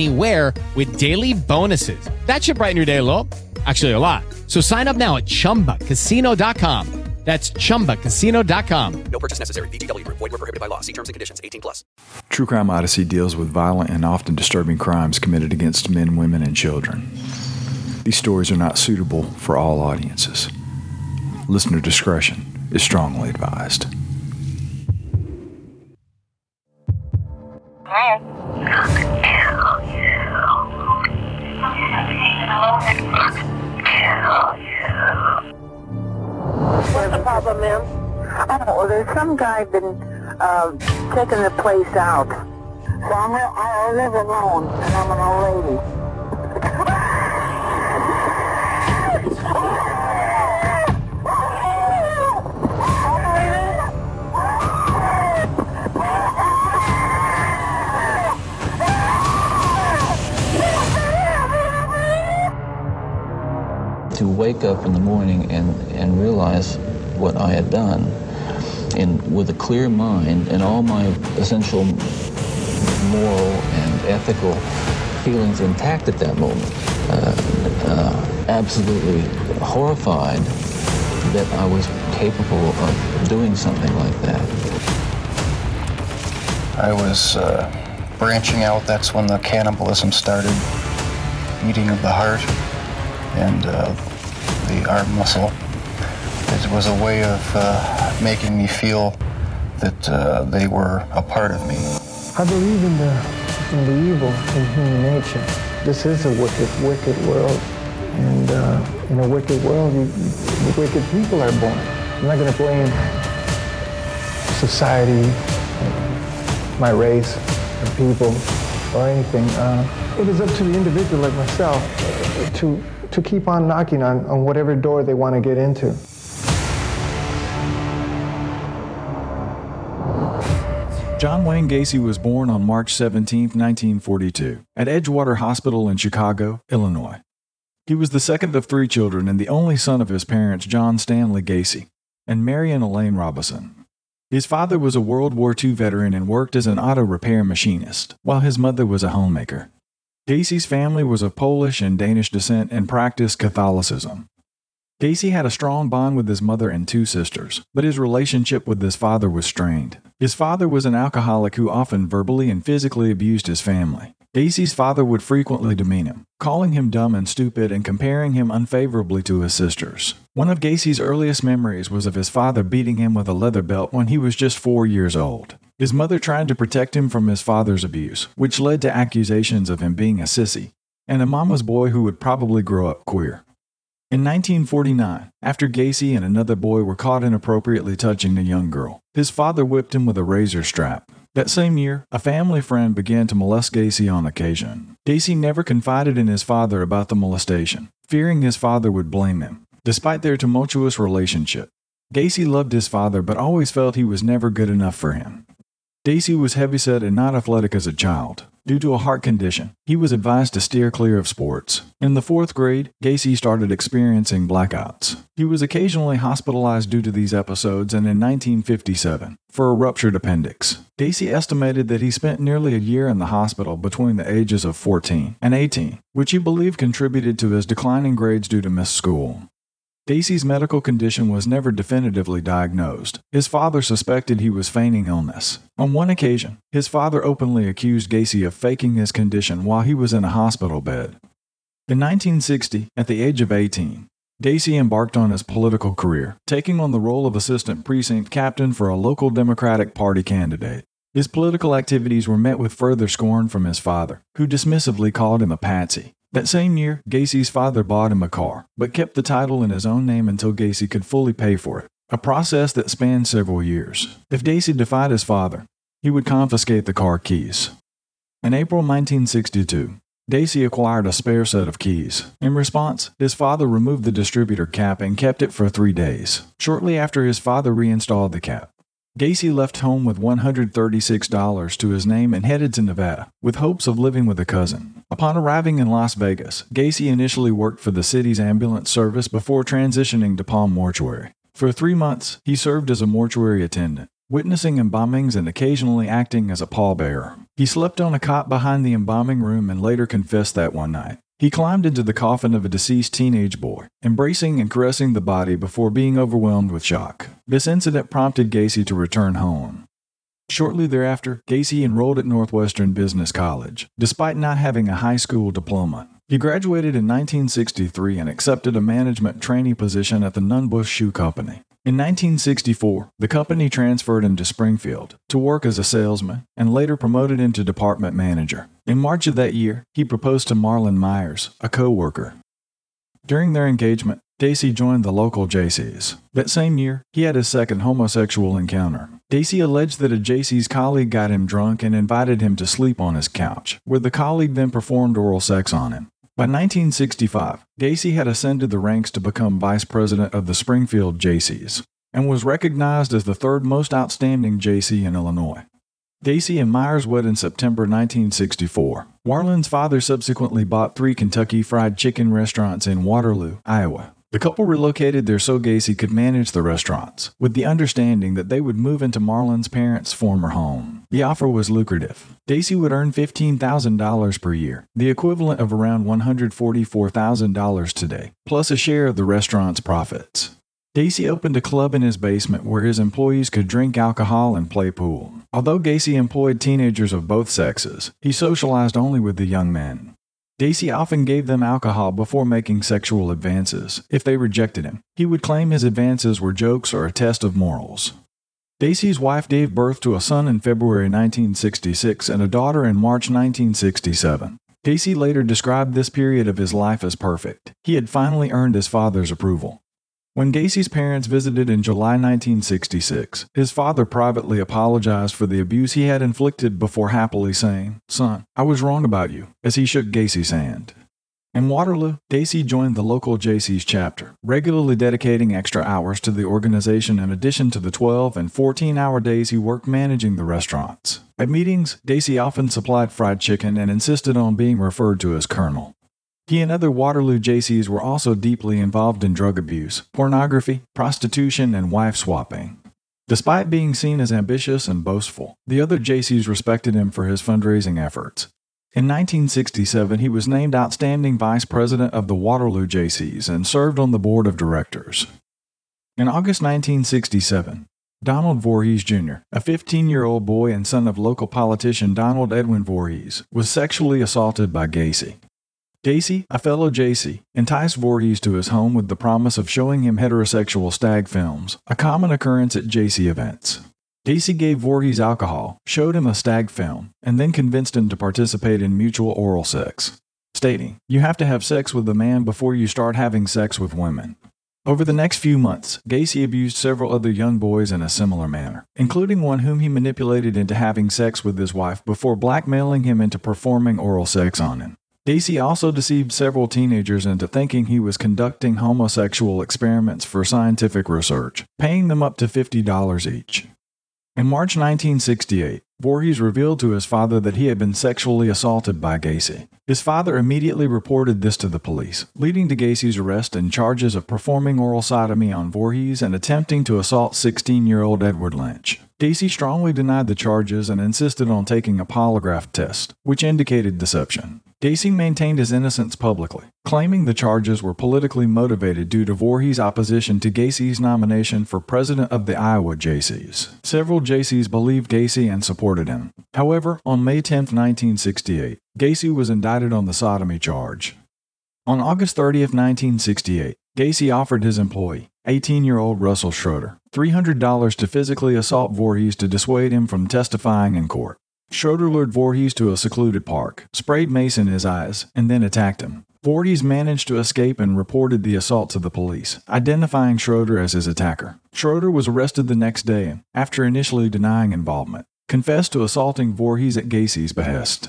anywhere with daily bonuses. That should brighten your day a little. Actually, a lot. So sign up now at chumbacasino.com. That's chumbacasino.com. No purchase necessary. VGW Group. Void were prohibited by law. See terms and conditions. 18 plus. True Crime Odyssey deals with violent and often disturbing crimes committed against men, women, and children. These stories are not suitable for all audiences. Listener discretion is strongly advised. What's the problem, ma'am? Oh, well, there's some guy been uh, taking the place out. So I'm, I live alone, and I'm an old lady. to wake up in the morning and, and realize what I had done and with a clear mind and all my essential moral and ethical feelings intact at that moment. Uh, uh, absolutely horrified that I was capable of doing something like that. I was uh, branching out. That's when the cannibalism started, eating of the heart and uh, the arm muscle. It was a way of uh, making me feel that uh, they were a part of me. I believe in the, in the evil in human nature. This is a wicked, wicked world. And uh, in a wicked world, you, you, wicked people are born. I'm not going to blame society, my race, or people, or anything. Uh, it is up to the individual like myself to, to keep on knocking on, on whatever door they want to get into. John Wayne Gacy was born on March 17, 1942, at Edgewater Hospital in Chicago, Illinois. He was the second of three children and the only son of his parents, John Stanley Gacy and Marion Elaine Robison. His father was a World War II veteran and worked as an auto repair machinist, while his mother was a homemaker. Gacy's family was of Polish and Danish descent and practiced Catholicism. Gacy had a strong bond with his mother and two sisters, but his relationship with his father was strained. His father was an alcoholic who often verbally and physically abused his family. Gacy's father would frequently demean him, calling him dumb and stupid and comparing him unfavorably to his sisters. One of Gacy's earliest memories was of his father beating him with a leather belt when he was just four years old. His mother tried to protect him from his father's abuse, which led to accusations of him being a sissy and a mama's boy who would probably grow up queer. In 1949, after Gacy and another boy were caught inappropriately touching a young girl, his father whipped him with a razor strap. That same year, a family friend began to molest Gacy on occasion. Gacy never confided in his father about the molestation, fearing his father would blame him. Despite their tumultuous relationship, Gacy loved his father but always felt he was never good enough for him. Gacy was heavyset and not athletic as a child. Due to a heart condition, he was advised to steer clear of sports. In the fourth grade, Gacy started experiencing blackouts. He was occasionally hospitalized due to these episodes, and in 1957, for a ruptured appendix. Gacy estimated that he spent nearly a year in the hospital between the ages of 14 and 18, which he believed contributed to his declining grades due to missed school. Gacy's medical condition was never definitively diagnosed. His father suspected he was feigning illness. On one occasion, his father openly accused Gacy of faking his condition while he was in a hospital bed. In 1960, at the age of 18, Gacy embarked on his political career, taking on the role of assistant precinct captain for a local Democratic Party candidate. His political activities were met with further scorn from his father, who dismissively called him a patsy. That same year, Gacy's father bought him a car, but kept the title in his own name until Gacy could fully pay for it, a process that spanned several years. If Gacy defied his father, he would confiscate the car keys. In April 1962, Gacy acquired a spare set of keys. In response, his father removed the distributor cap and kept it for three days. Shortly after his father reinstalled the cap, Gacy left home with $136 to his name and headed to Nevada, with hopes of living with a cousin. Upon arriving in Las Vegas, Gacy initially worked for the city's ambulance service before transitioning to Palm Mortuary. For three months, he served as a mortuary attendant, witnessing embalmings and occasionally acting as a pallbearer. He slept on a cot behind the embalming room and later confessed that one night. He climbed into the coffin of a deceased teenage boy, embracing and caressing the body before being overwhelmed with shock. This incident prompted Gacy to return home. Shortly thereafter, Gacy enrolled at Northwestern Business College, despite not having a high school diploma. He graduated in 1963 and accepted a management trainee position at the Nunn Bush Shoe Company. In 1964, the company transferred him to Springfield to work as a salesman and later promoted him to department manager. In March of that year, he proposed to Marlynn Myers, a co worker. During their engagement, Gacy joined the local Jaycees. That same year, he had his second homosexual encounter. Gacy alleged that a Jaycee's colleague got him drunk and invited him to sleep on his couch, where the colleague then performed oral sex on him. By 1965, Gacy had ascended the ranks to become vice president of the Springfield Jaycees and was recognized as the third most outstanding Jaycee in Illinois. Gacy and Myers wed in September 1964. Marlynn's father subsequently bought three Kentucky Fried Chicken restaurants in Waterloo, Iowa. The couple relocated there so Gacy could manage the restaurants, with the understanding that they would move into Marlynn's parents' former home. The offer was lucrative. Gacy would earn $15,000 per year, the equivalent of around $144,000 today, plus a share of the restaurant's profits. Gacy opened a club in his basement where his employees could drink alcohol and play pool. Although Gacy employed teenagers of both sexes, he socialized only with the young men. Gacy often gave them alcohol before making sexual advances. If they rejected him, he would claim his advances were jokes or a test of morals. Gacy's wife gave birth to a son in February 1966 and a daughter in March 1967. Gacy later described this period of his life as perfect. He had finally earned his father's approval. When Gacy's parents visited in July 1966, his father privately apologized for the abuse he had inflicted before happily saying, Son, I was wrong about you, as he shook Gacy's hand. In Waterloo, Gacy joined the local Jaycees chapter, regularly dedicating extra hours to the organization in addition to the 12 and 14 hour days he worked managing the restaurants. At meetings, Gacy often supplied fried chicken and insisted on being referred to as Colonel. He and other Waterloo Jaycees were also deeply involved in drug abuse, pornography, prostitution, and wife swapping. Despite being seen as ambitious and boastful, the other Jaycees respected him for his fundraising efforts. In 1967, he was named Outstanding Vice President of the Waterloo Jaycees and served on the board of directors. In August 1967, Donald Voorhees Jr., a 15 year old boy and son of local politician Donald Edwin Voorhees, was sexually assaulted by Gacy. Gacy, a fellow Jaycee, enticed Voorhees to his home with the promise of showing him heterosexual stag films, a common occurrence at Jaycee events. Gacy gave Voorhees alcohol, showed him a stag film, and then convinced him to participate in mutual oral sex, stating, You have to have sex with a man before you start having sex with women. Over the next few months, Gacy abused several other young boys in a similar manner, including one whom he manipulated into having sex with his wife before blackmailing him into performing oral sex on him. Gacy also deceived several teenagers into thinking he was conducting homosexual experiments for scientific research, paying them up to $50 each. In March 1968, Voorhees revealed to his father that he had been sexually assaulted by Gacy. His father immediately reported this to the police, leading to Gacy's arrest and charges of performing oral sodomy on Voorhees and attempting to assault 16 year old Edward Lynch. Gacy strongly denied the charges and insisted on taking a polygraph test, which indicated deception. Gacy maintained his innocence publicly, claiming the charges were politically motivated due to Voorhees' opposition to Gacy's nomination for president of the Iowa Jaycees. Several Jaycees believed Gacy and supported him. However, on May 10, 1968, Gacy was indicted on the sodomy charge. On August 30, 1968, Gacy offered his employee, 18 year old Russell Schroeder, $300 to physically assault Voorhees to dissuade him from testifying in court. Schroeder lured Voorhees to a secluded park, sprayed mace in his eyes, and then attacked him. Voorhees managed to escape and reported the assault to the police, identifying Schroeder as his attacker. Schroeder was arrested the next day and, after initially denying involvement, confessed to assaulting Voorhees at Gacy's behest.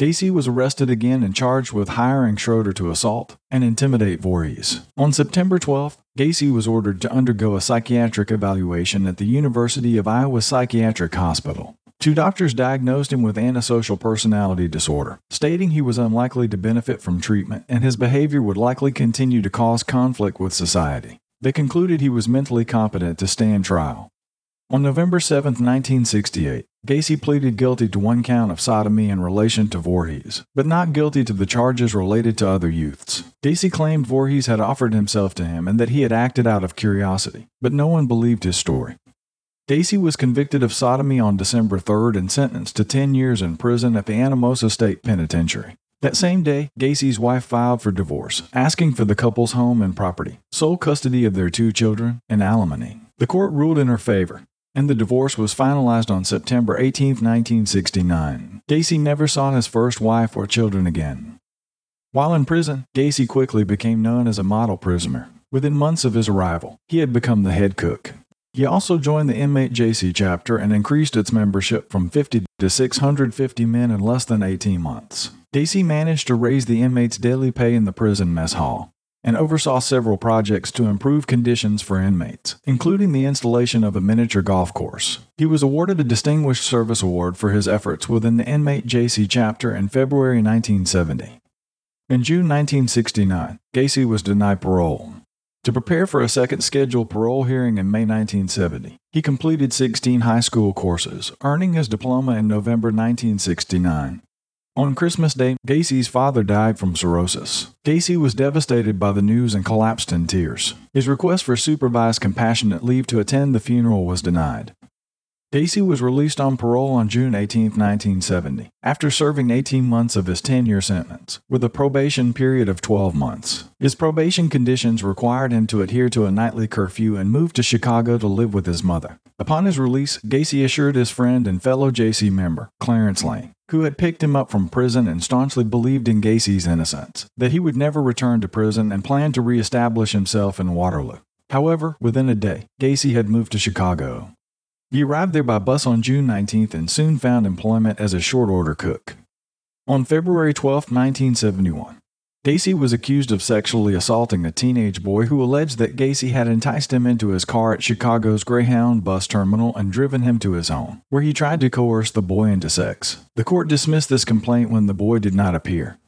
Gacy was arrested again and charged with hiring Schroeder to assault and intimidate Voorhees. On September 12th, Gacy was ordered to undergo a psychiatric evaluation at the University of Iowa Psychiatric Hospital. Two doctors diagnosed him with antisocial personality disorder, stating he was unlikely to benefit from treatment and his behavior would likely continue to cause conflict with society. They concluded he was mentally competent to stand trial. On November 7, 1968, Gacy pleaded guilty to one count of sodomy in relation to Voorhees, but not guilty to the charges related to other youths. Gacy claimed Voorhees had offered himself to him and that he had acted out of curiosity, but no one believed his story. Gacy was convicted of sodomy on December 3rd and sentenced to 10 years in prison at the Anamosa State Penitentiary. That same day, Gacy's wife filed for divorce, asking for the couple's home and property, sole custody of their two children, and alimony. The court ruled in her favor, and the divorce was finalized on September 18, 1969. Gacy never saw his first wife or children again. While in prison, Gacy quickly became known as a model prisoner. Within months of his arrival, he had become the head cook. He also joined the Inmate Jaycee chapter and increased its membership from 50 to 650 men in less than 18 months. Gacy managed to raise the inmates' daily pay in the prison mess hall and oversaw several projects to improve conditions for inmates, including the installation of a miniature golf course. He was awarded a Distinguished Service Award for his efforts within the Inmate Jaycee chapter in February 1970. In June 1969, Gacy was denied parole. To prepare for a second scheduled parole hearing in May 1970, he completed 16 high school courses, earning his diploma in November 1969. On Christmas Day, Gacy's father died from cirrhosis. Gacy was devastated by the news and collapsed in tears. His request for supervised compassionate leave to attend the funeral was denied. Gacy was released on parole on June 18, 1970, after serving 18 months of his 10 year sentence, with a probation period of 12 months. His probation conditions required him to adhere to a nightly curfew and move to Chicago to live with his mother. Upon his release, Gacy assured his friend and fellow Jaycee member, Clarence Lane, who had picked him up from prison and staunchly believed in Gacy's innocence, that he would never return to prison and planned to reestablish himself in Waterloo. However, within a day, Gacy had moved to Chicago. He arrived there by bus on June 19th and soon found employment as a short order cook. On February 12, 1971, Gacy was accused of sexually assaulting a teenage boy who alleged that Gacy had enticed him into his car at Chicago's Greyhound bus terminal and driven him to his home, where he tried to coerce the boy into sex. The court dismissed this complaint when the boy did not appear.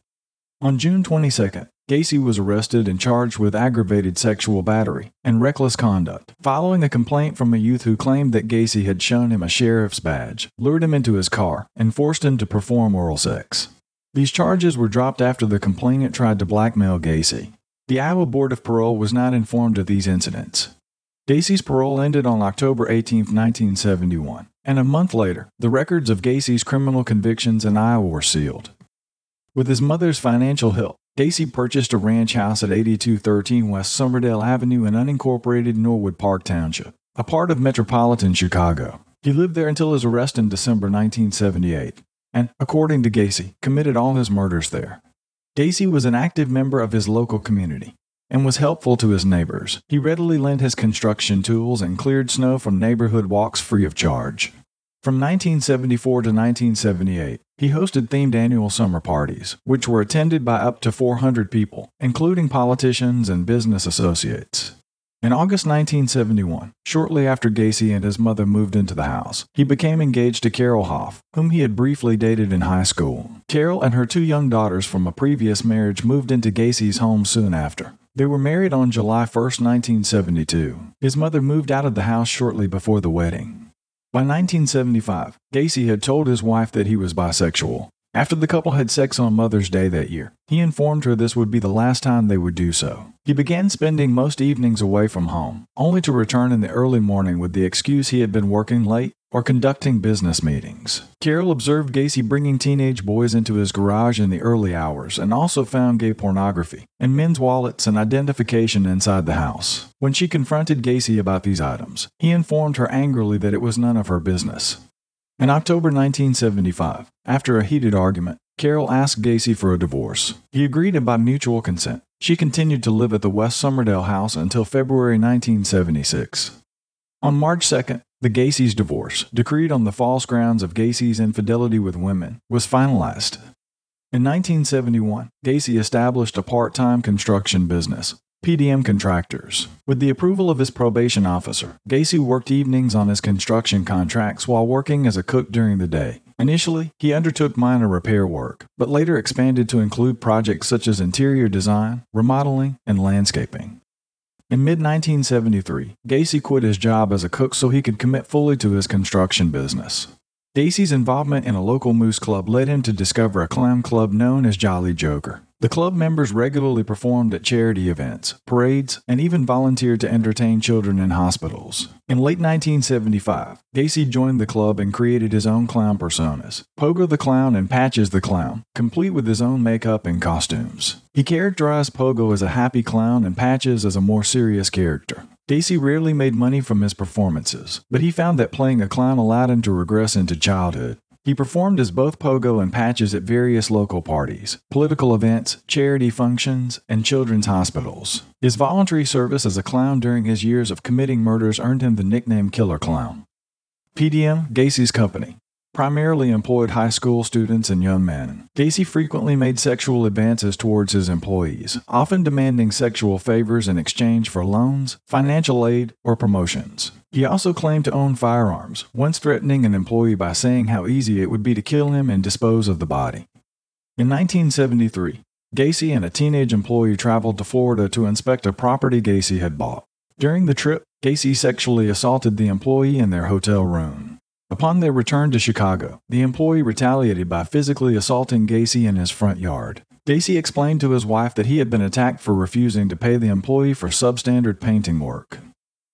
On June 22nd, Gacy was arrested and charged with aggravated sexual battery and reckless conduct, following a complaint from a youth who claimed that Gacy had shown him a sheriff's badge, lured him into his car, and forced him to perform oral sex. These charges were dropped after the complainant tried to blackmail Gacy. The Iowa Board of Parole was not informed of these incidents. Gacy's parole ended on October 18, 1971, and a month later, the records of Gacy's criminal convictions in Iowa were sealed. With his mother's financial help, Gacy purchased a ranch house at 8213 West Summerdale Avenue in unincorporated Norwood Park Township, a part of metropolitan Chicago. He lived there until his arrest in December 1978, and, according to Gacy, committed all his murders there. Gacy was an active member of his local community and was helpful to his neighbors. He readily lent his construction tools and cleared snow from neighborhood walks free of charge. From 1974 to 1978, he hosted themed annual summer parties, which were attended by up to 400 people, including politicians and business associates. In August 1971, shortly after Gacy and his mother moved into the house, he became engaged to Carol Hoff, whom he had briefly dated in high school. Carol and her two young daughters from a previous marriage moved into Gacy's home soon after. They were married on July 1, 1972. His mother moved out of the house shortly before the wedding. By 1975, Gacy had told his wife that he was bisexual. After the couple had sex on Mother's Day that year, he informed her this would be the last time they would do so. He began spending most evenings away from home, only to return in the early morning with the excuse he had been working late or conducting business meetings. Carol observed Gacy bringing teenage boys into his garage in the early hours and also found gay pornography and men's wallets and identification inside the house. When she confronted Gacy about these items, he informed her angrily that it was none of her business. In October 1975, after a heated argument, Carol asked Gacy for a divorce. He agreed and by mutual consent. She continued to live at the West Summerdale house until February 1976. On March 2nd, the Gacy's divorce, decreed on the false grounds of Gacy's infidelity with women, was finalized. In 1971, Gacy established a part time construction business, PDM Contractors. With the approval of his probation officer, Gacy worked evenings on his construction contracts while working as a cook during the day. Initially, he undertook minor repair work, but later expanded to include projects such as interior design, remodeling, and landscaping. In mid 1973, Gacy quit his job as a cook so he could commit fully to his construction business. Gacy's involvement in a local moose club led him to discover a clown club known as Jolly Joker. The club members regularly performed at charity events, parades, and even volunteered to entertain children in hospitals. In late 1975, Gacy joined the club and created his own clown personas Pogo the Clown and Patches the Clown, complete with his own makeup and costumes. He characterized Pogo as a happy clown and Patches as a more serious character. Gacy rarely made money from his performances, but he found that playing a clown allowed him to regress into childhood. He performed as both Pogo and Patches at various local parties, political events, charity functions, and children's hospitals. His voluntary service as a clown during his years of committing murders earned him the nickname Killer Clown. PDM, Gacy's company, primarily employed high school students and young men. Gacy frequently made sexual advances towards his employees, often demanding sexual favors in exchange for loans, financial aid, or promotions. He also claimed to own firearms, once threatening an employee by saying how easy it would be to kill him and dispose of the body. In 1973, Gacy and a teenage employee traveled to Florida to inspect a property Gacy had bought. During the trip, Gacy sexually assaulted the employee in their hotel room. Upon their return to Chicago, the employee retaliated by physically assaulting Gacy in his front yard. Gacy explained to his wife that he had been attacked for refusing to pay the employee for substandard painting work.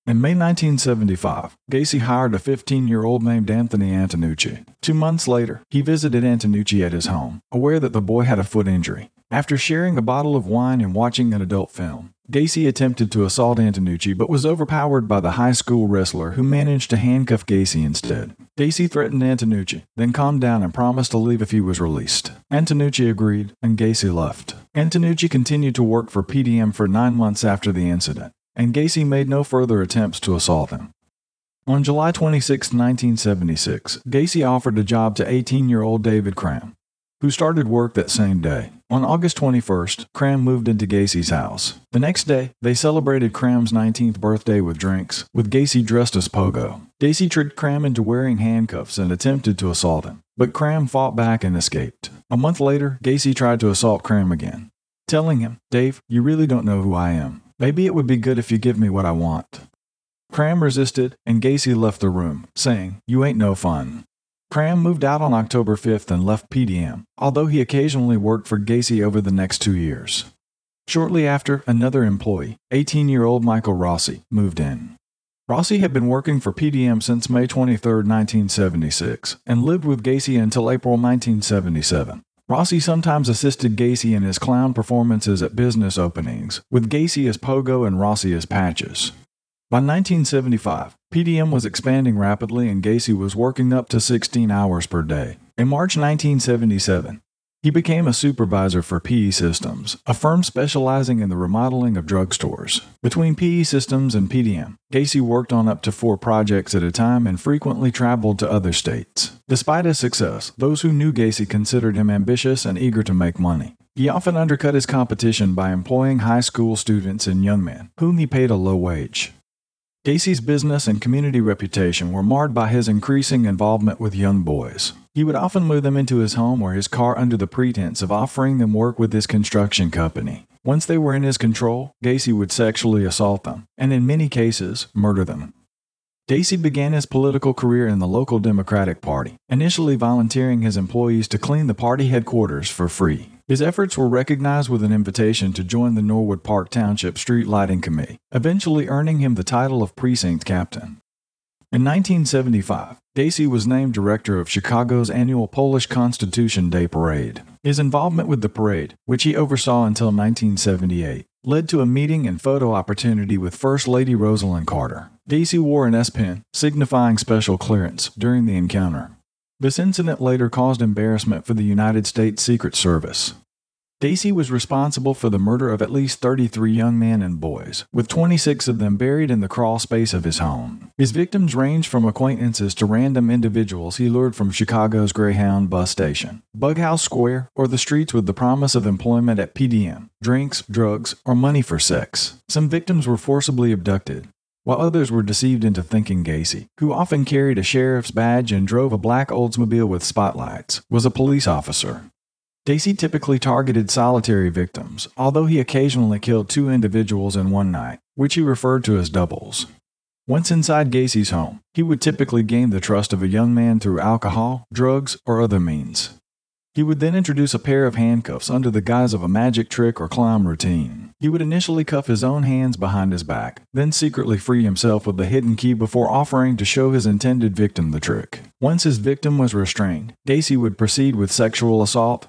In May 1975, Gacy hired a 15 year old named Anthony Antonucci. Two months later, he visited Antonucci at his home, aware that the boy had a foot injury. After sharing a bottle of wine and watching an adult film, Gacy attempted to assault Antonucci but was overpowered by the high school wrestler who managed to handcuff Gacy instead. Gacy threatened Antonucci, then calmed down and promised to leave if he was released. Antonucci agreed, and Gacy left. Antonucci continued to work for PDM for nine months after the incident and Gacy made no further attempts to assault him. On July 26, 1976, Gacy offered a job to 18 year old David Cram, who started work that same day. On August 21st, Cram moved into Gacy's house. The next day, they celebrated Cram's 19th birthday with drinks, with Gacy dressed as Pogo. Gacy tricked Cram into wearing handcuffs and attempted to assault him, but Cram fought back and escaped. A month later, Gacy tried to assault Cram again, telling him, Dave, you really don't know who I am. Maybe it would be good if you give me what I want. Cram resisted, and Gacy left the room, saying, You ain't no fun. Cram moved out on October 5th and left PDM, although he occasionally worked for Gacy over the next two years. Shortly after, another employee, 18 year old Michael Rossi, moved in. Rossi had been working for PDM since May 23, 1976, and lived with Gacy until April 1977. Rossi sometimes assisted Gacy in his clown performances at business openings, with Gacy as Pogo and Rossi as Patches. By 1975, PDM was expanding rapidly and Gacy was working up to 16 hours per day. In March 1977, he became a supervisor for PE Systems, a firm specializing in the remodeling of drugstores. Between PE Systems and PDM, Gacy worked on up to four projects at a time and frequently traveled to other states. Despite his success, those who knew Gacy considered him ambitious and eager to make money. He often undercut his competition by employing high school students and young men, whom he paid a low wage. Gacy's business and community reputation were marred by his increasing involvement with young boys. He would often move them into his home or his car under the pretense of offering them work with his construction company. Once they were in his control, Gacy would sexually assault them, and in many cases, murder them. Gacy began his political career in the local Democratic Party, initially volunteering his employees to clean the party headquarters for free. His efforts were recognized with an invitation to join the Norwood Park Township Street Lighting Committee, eventually earning him the title of precinct captain. In 1975, Gacy was named director of Chicago's annual Polish Constitution Day Parade. His involvement with the parade, which he oversaw until 1978, led to a meeting and photo opportunity with First Lady Rosalynn Carter. Gacy wore an S pin, signifying special clearance, during the encounter. This incident later caused embarrassment for the United States Secret Service. Gacy was responsible for the murder of at least 33 young men and boys, with 26 of them buried in the crawl space of his home. His victims ranged from acquaintances to random individuals he lured from Chicago's Greyhound bus station, Bughouse Square, or the streets with the promise of employment at PDM, drinks, drugs, or money for sex. Some victims were forcibly abducted, while others were deceived into thinking Gacy, who often carried a sheriff's badge and drove a black Oldsmobile with spotlights, was a police officer. Gacy typically targeted solitary victims, although he occasionally killed two individuals in one night, which he referred to as doubles. Once inside Gacy's home, he would typically gain the trust of a young man through alcohol, drugs, or other means. He would then introduce a pair of handcuffs under the guise of a magic trick or clown routine. He would initially cuff his own hands behind his back, then secretly free himself with the hidden key before offering to show his intended victim the trick. Once his victim was restrained, Gacy would proceed with sexual assault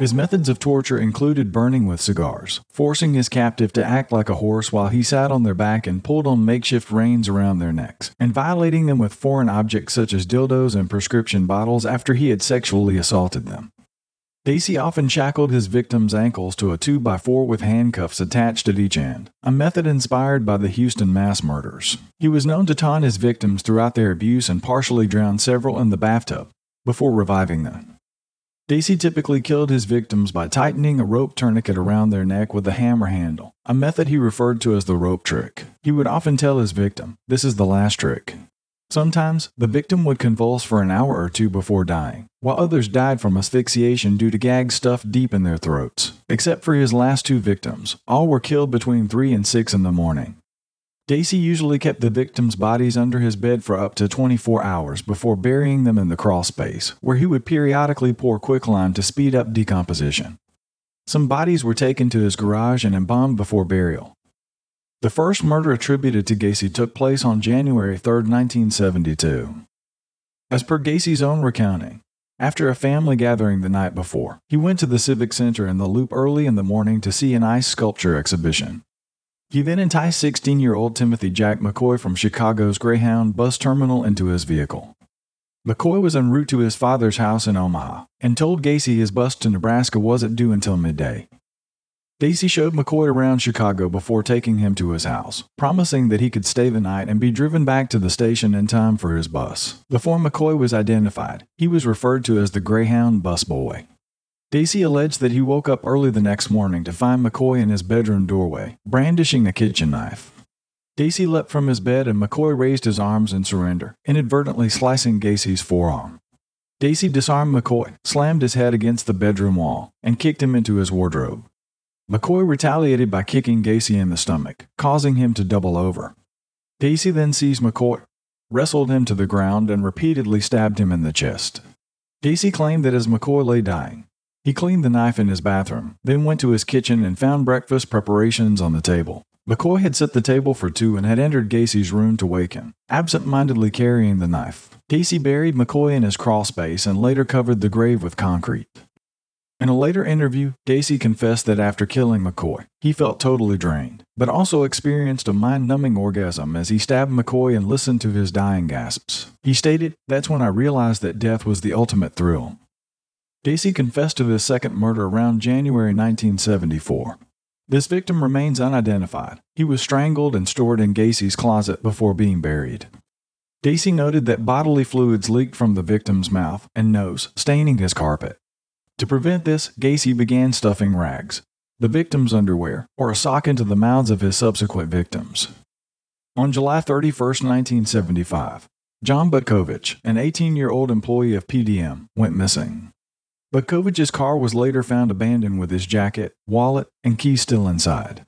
His methods of torture included burning with cigars, forcing his captive to act like a horse while he sat on their back and pulled on makeshift reins around their necks, and violating them with foreign objects such as dildos and prescription bottles after he had sexually assaulted them. Gacy often shackled his victims' ankles to a 2x4 with handcuffs attached at each end, a method inspired by the Houston mass murders. He was known to taunt his victims throughout their abuse and partially drown several in the bathtub before reviving them. Gacy typically killed his victims by tightening a rope tourniquet around their neck with a hammer handle, a method he referred to as the rope trick. He would often tell his victim, This is the last trick. Sometimes, the victim would convulse for an hour or two before dying, while others died from asphyxiation due to gags stuffed deep in their throats. Except for his last two victims, all were killed between 3 and 6 in the morning. Gacy usually kept the victims' bodies under his bed for up to 24 hours before burying them in the crawl space, where he would periodically pour quicklime to speed up decomposition. Some bodies were taken to his garage and embalmed before burial. The first murder attributed to Gacy took place on January 3, 1972. As per Gacy's own recounting, after a family gathering the night before, he went to the Civic Center in the Loop early in the morning to see an ice sculpture exhibition. He then enticed 16 year old Timothy Jack McCoy from Chicago's Greyhound bus terminal into his vehicle. McCoy was en route to his father's house in Omaha and told Gacy his bus to Nebraska wasn't due until midday. Gacy showed McCoy around Chicago before taking him to his house, promising that he could stay the night and be driven back to the station in time for his bus. Before McCoy was identified, he was referred to as the Greyhound busboy. Gacy alleged that he woke up early the next morning to find McCoy in his bedroom doorway, brandishing a kitchen knife. Gacy leapt from his bed and McCoy raised his arms in surrender, inadvertently slicing Gacy's forearm. Gacy disarmed McCoy, slammed his head against the bedroom wall, and kicked him into his wardrobe. McCoy retaliated by kicking Gacy in the stomach, causing him to double over. Gacy then seized McCoy, wrestled him to the ground, and repeatedly stabbed him in the chest. Gacy claimed that as McCoy lay dying, he cleaned the knife in his bathroom, then went to his kitchen and found breakfast preparations on the table. McCoy had set the table for two and had entered Gacy's room to wake him, absent mindedly carrying the knife. Gacy buried McCoy in his crawl space and later covered the grave with concrete. In a later interview, Gacy confessed that after killing McCoy, he felt totally drained, but also experienced a mind numbing orgasm as he stabbed McCoy and listened to his dying gasps. He stated, That's when I realized that death was the ultimate thrill. Gacy confessed to his second murder around January 1974. This victim remains unidentified. He was strangled and stored in Gacy's closet before being buried. Gacy noted that bodily fluids leaked from the victim's mouth and nose, staining his carpet. To prevent this, Gacy began stuffing rags, the victim's underwear, or a sock into the mouths of his subsequent victims. On July 31, 1975, John Butkovich, an 18 year old employee of PDM, went missing. Butkovich's car was later found abandoned with his jacket, wallet, and keys still inside.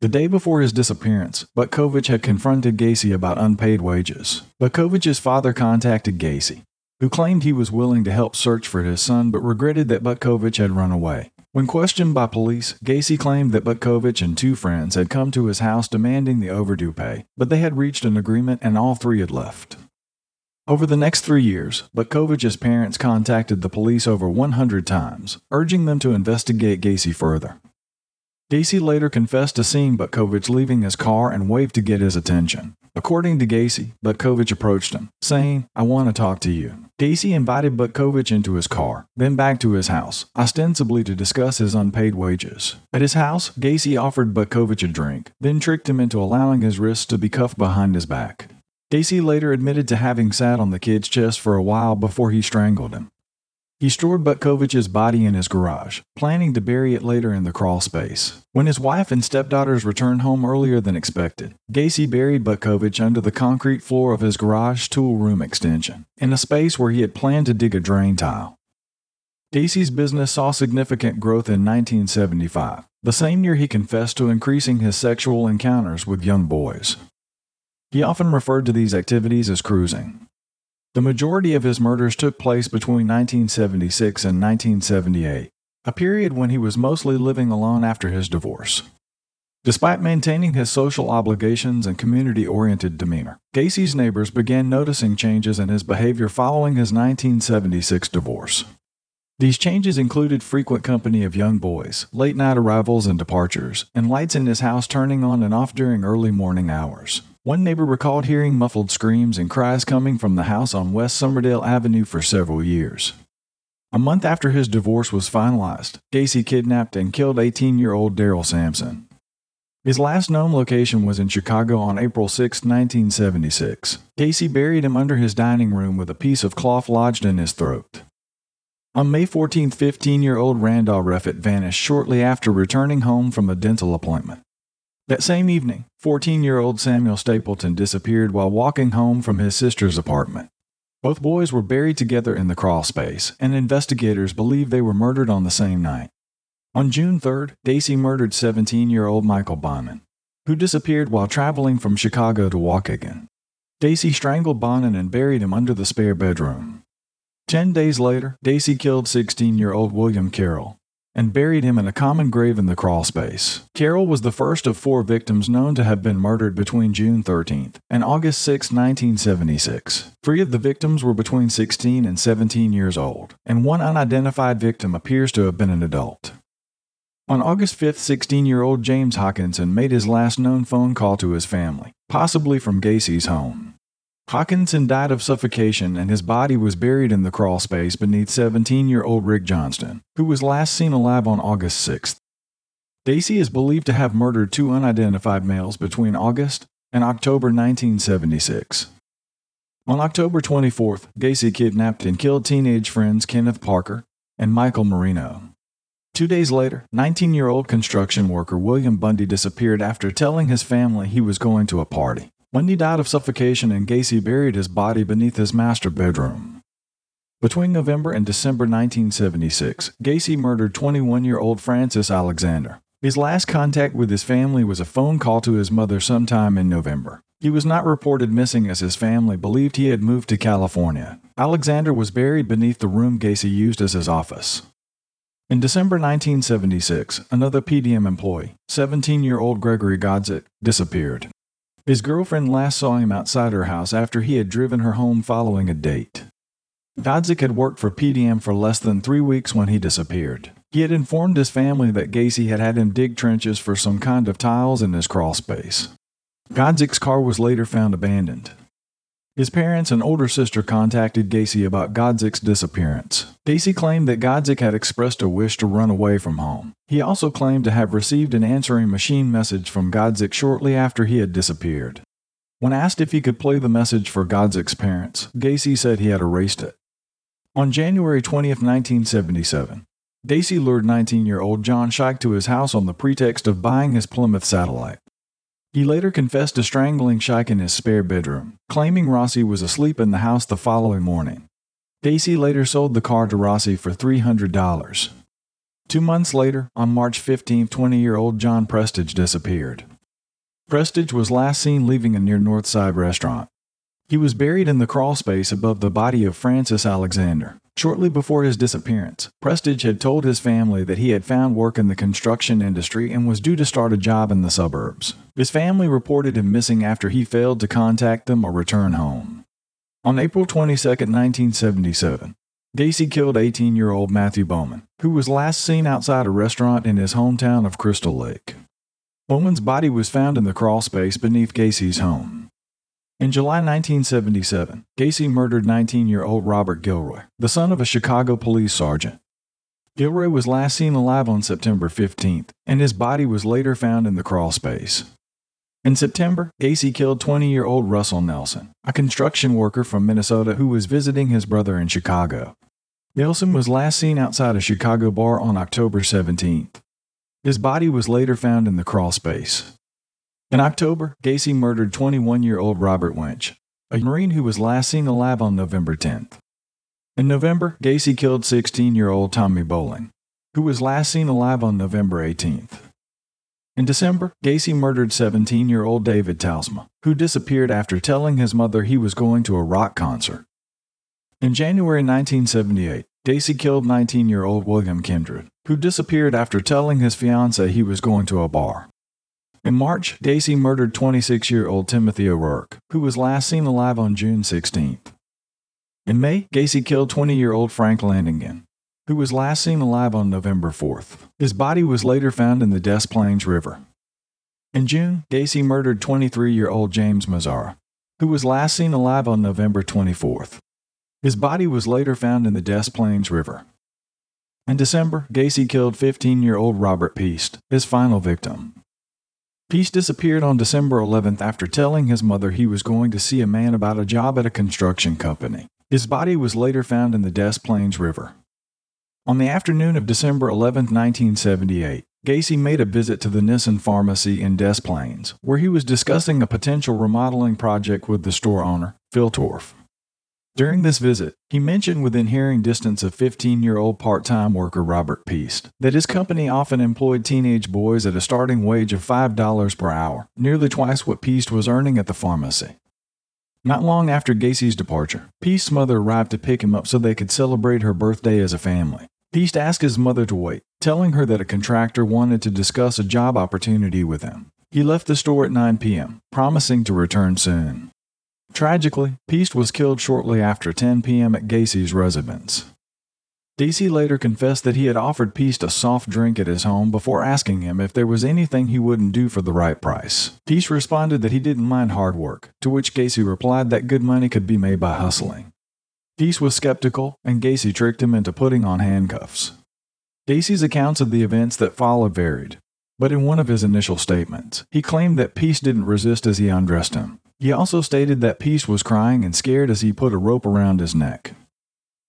The day before his disappearance, Butkovich had confronted Gacy about unpaid wages. Butkovich's father contacted Gacy, who claimed he was willing to help search for his son but regretted that Butkovich had run away. When questioned by police, Gacy claimed that Butkovich and two friends had come to his house demanding the overdue pay, but they had reached an agreement and all three had left. Over the next three years, Butkovich's parents contacted the police over 100 times, urging them to investigate Gacy further. Gacy later confessed to seeing Butkovich leaving his car and waved to get his attention. According to Gacy, Butkovich approached him, saying, I want to talk to you. Gacy invited Butkovich into his car, then back to his house, ostensibly to discuss his unpaid wages. At his house, Gacy offered Butkovich a drink, then tricked him into allowing his wrists to be cuffed behind his back. Gacy later admitted to having sat on the kid's chest for a while before he strangled him. He stored Butkovich's body in his garage, planning to bury it later in the crawl space. When his wife and stepdaughters returned home earlier than expected, Gacy buried Butkovich under the concrete floor of his garage tool room extension, in a space where he had planned to dig a drain tile. Gacy's business saw significant growth in 1975, the same year he confessed to increasing his sexual encounters with young boys. He often referred to these activities as cruising. The majority of his murders took place between 1976 and 1978, a period when he was mostly living alone after his divorce. Despite maintaining his social obligations and community oriented demeanor, Gacy's neighbors began noticing changes in his behavior following his 1976 divorce. These changes included frequent company of young boys, late night arrivals and departures, and lights in his house turning on and off during early morning hours. One neighbor recalled hearing muffled screams and cries coming from the house on West Summerdale Avenue for several years. A month after his divorce was finalized, Gacy kidnapped and killed 18 year old Darrell Samson. His last known location was in Chicago on April 6, 1976. Gacy buried him under his dining room with a piece of cloth lodged in his throat. On May 14, 15 year old Randall Reffett vanished shortly after returning home from a dental appointment. That same evening, 14 year old Samuel Stapleton disappeared while walking home from his sister's apartment. Both boys were buried together in the crawl space, and investigators believe they were murdered on the same night. On June 3rd, Gacy murdered 17 year old Michael Bonin, who disappeared while traveling from Chicago to Waukegan. Gacy strangled Bonin and buried him under the spare bedroom. Ten days later, Gacy killed 16 year old William Carroll, and buried him in a common grave in the crawl space. Carroll was the first of four victims known to have been murdered between June 13th and August 6, 1976. Three of the victims were between 16 and 17 years old, and one unidentified victim appears to have been an adult. On August 5th, 16 year old James Hawkinson made his last known phone call to his family, possibly from Gacy's home. Hawkinson died of suffocation and his body was buried in the crawl space beneath 17 year old Rick Johnston, who was last seen alive on August 6th. Gacy is believed to have murdered two unidentified males between August and October 1976. On October 24th, Gacy kidnapped and killed teenage friends Kenneth Parker and Michael Marino. Two days later, 19 year old construction worker William Bundy disappeared after telling his family he was going to a party. Bundy died of suffocation and Gacy buried his body beneath his master bedroom. Between November and December 1976, Gacy murdered 21 year old Francis Alexander. His last contact with his family was a phone call to his mother sometime in November. He was not reported missing as his family believed he had moved to California. Alexander was buried beneath the room Gacy used as his office. In December 1976, another PDM employee, 17 year old Gregory Godzik, disappeared. His girlfriend last saw him outside her house after he had driven her home following a date. Godzik had worked for PDM for less than three weeks when he disappeared. He had informed his family that Gacy had had him dig trenches for some kind of tiles in his crawl space. Godzik's car was later found abandoned. His parents and older sister contacted Gacy about Godzik's disappearance. Gacy claimed that Godzik had expressed a wish to run away from home. He also claimed to have received an answering machine message from Godzik shortly after he had disappeared. When asked if he could play the message for Godzik's parents, Gacy said he had erased it. On January 20, 1977, Gacy lured 19 year old John Szyc to his house on the pretext of buying his Plymouth satellite. He later confessed to strangling Szyc in his spare bedroom, claiming Rossi was asleep in the house the following morning. Gacy later sold the car to Rossi for $300. Two months later, on March 15, 20 year old John Prestage disappeared. Prestage was last seen leaving a near Northside restaurant. He was buried in the crawl space above the body of Francis Alexander. Shortly before his disappearance, Prestage had told his family that he had found work in the construction industry and was due to start a job in the suburbs. His family reported him missing after he failed to contact them or return home. On April 22, 1977, Gacy killed 18 year old Matthew Bowman, who was last seen outside a restaurant in his hometown of Crystal Lake. Bowman's body was found in the crawl space beneath Gacy's home. In July 1977, Gacy murdered 19 year old Robert Gilroy, the son of a Chicago police sergeant. Gilroy was last seen alive on September 15th, and his body was later found in the crawl space. In September, Gacy killed 20 year old Russell Nelson, a construction worker from Minnesota who was visiting his brother in Chicago. Nelson was last seen outside a Chicago bar on October 17th. His body was later found in the crawl space. In October, Gacy murdered 21 year old Robert Winch, a Marine who was last seen alive on November 10th. In November, Gacy killed 16 year old Tommy Boling, who was last seen alive on November 18th. In December, Gacy murdered 17 year old David Talsma, who disappeared after telling his mother he was going to a rock concert. In January 1978, Gacy killed 19 year old William Kindred, who disappeared after telling his fiancee he was going to a bar. In March, Gacy murdered 26 year old Timothy O'Rourke, who was last seen alive on June 16th. In May, Gacy killed 20 year old Frank Landingin, who was last seen alive on November 4th. His body was later found in the Des Plaines River. In June, Gacy murdered 23 year old James Mazzara, who was last seen alive on November 24th. His body was later found in the Des Plaines River. In December, Gacy killed 15 year old Robert Piest, his final victim. Piest disappeared on December 11th after telling his mother he was going to see a man about a job at a construction company. His body was later found in the Des Plaines River. On the afternoon of December 11, 1978, Gacy made a visit to the Nisson Pharmacy in Des Plaines, where he was discussing a potential remodeling project with the store owner, Phil Torf. During this visit, he mentioned within hearing distance of 15 year old part time worker Robert Piest that his company often employed teenage boys at a starting wage of $5 per hour, nearly twice what Piest was earning at the pharmacy. Not long after Gacy's departure, Piest's mother arrived to pick him up so they could celebrate her birthday as a family. Piest asked his mother to wait, telling her that a contractor wanted to discuss a job opportunity with him. He left the store at 9 p.m., promising to return soon. Tragically, Piest was killed shortly after 10 p.m. at Gacy's residence. Gacy later confessed that he had offered Piest a soft drink at his home before asking him if there was anything he wouldn't do for the right price. Piest responded that he didn't mind hard work, to which Gacy replied that good money could be made by hustling. Piest was skeptical, and Gacy tricked him into putting on handcuffs. Gacy's accounts of the events that followed varied, but in one of his initial statements, he claimed that Piest didn't resist as he undressed him. He also stated that Piest was crying and scared as he put a rope around his neck.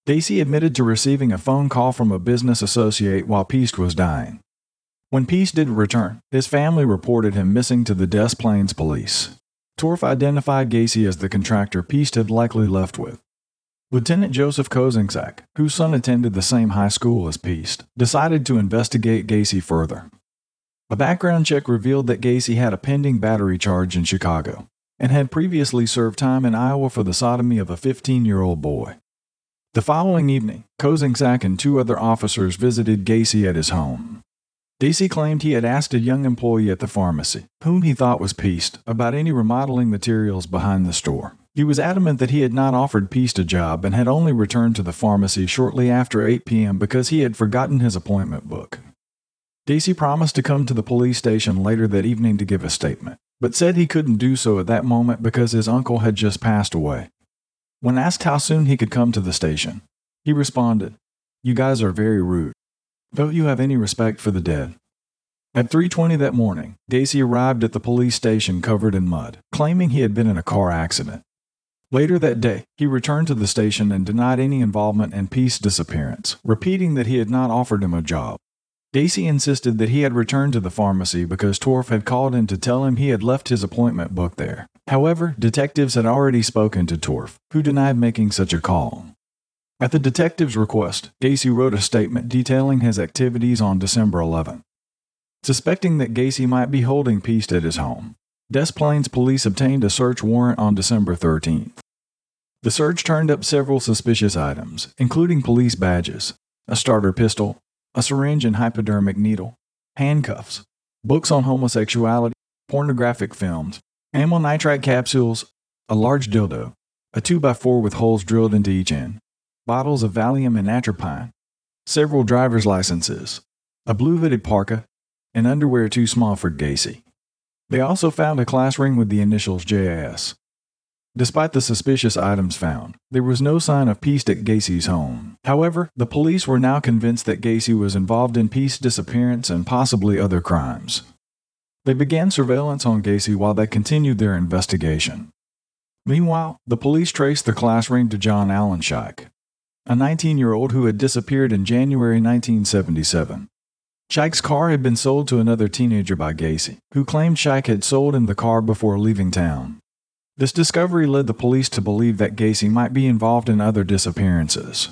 Gacy admitted to receiving a phone call from a business associate while Piest was dying. When Piest didn't return, his family reported him missing to the Des Plaines police. Torf identified Gacy as the contractor Piest had likely left with. Lieutenant Joseph Kozenczak, whose son attended the same high school as Piest, decided to investigate Gacy further. A background check revealed that Gacy had a pending battery charge in Chicago and had previously served time in Iowa for the sodomy of a 15 year old boy. The following evening, Kozenczak and two other officers visited Gacy at his home. Gacy claimed he had asked a young employee at the pharmacy, whom he thought was Piest, about any remodeling materials behind the store. He was adamant that he had not offered Piest a job and had only returned to the pharmacy shortly after 8 p.m. because he had forgotten his appointment book. Gacy promised to come to the police station later that evening to give a statement, but said he couldn't do so at that moment because his uncle had just passed away. When asked how soon he could come to the station, he responded, You guys are very rude. Don't you have any respect for the dead? At 3:20 that morning, Gacy arrived at the police station covered in mud, claiming he had been in a car accident. Later that day, he returned to the station and denied any involvement in Piest's disappearance, repeating that he had not offered him a job. Gacy insisted that he had returned to the pharmacy because Torf had called in to tell him he had left his appointment book there. However, detectives had already spoken to Torf, who denied making such a call. At the detective's request, Gacy wrote a statement detailing his activities on December 11. Suspecting that Gacy might be holding Piest at his home, Des Plaines police obtained a search warrant on December 13th. The search turned up several suspicious items, including police badges, a starter pistol, a syringe and hypodermic needle, handcuffs, books on homosexuality, pornographic films, amyl nitrite capsules, a large dildo, a 2x4 with holes drilled into each end, bottles of Valium and atropine, several driver's licenses, a blue hooded parka, and underwear too small for Gacy. They also found a class ring with the initials JAS. Despite the suspicious items found, there was no sign of Piest at Gacy's home. However, the police were now convinced that Gacy was involved in Piest's disappearance and possibly other crimes. They began surveillance on Gacy while they continued their investigation. Meanwhile, the police traced the class ring to John Allen Szyc, a 19 year old who had disappeared in January 1977. Szyc's car had been sold to another teenager by Gacy, who claimed Szyc had sold him the car before leaving town. This discovery led the police to believe that Gacy might be involved in other disappearances.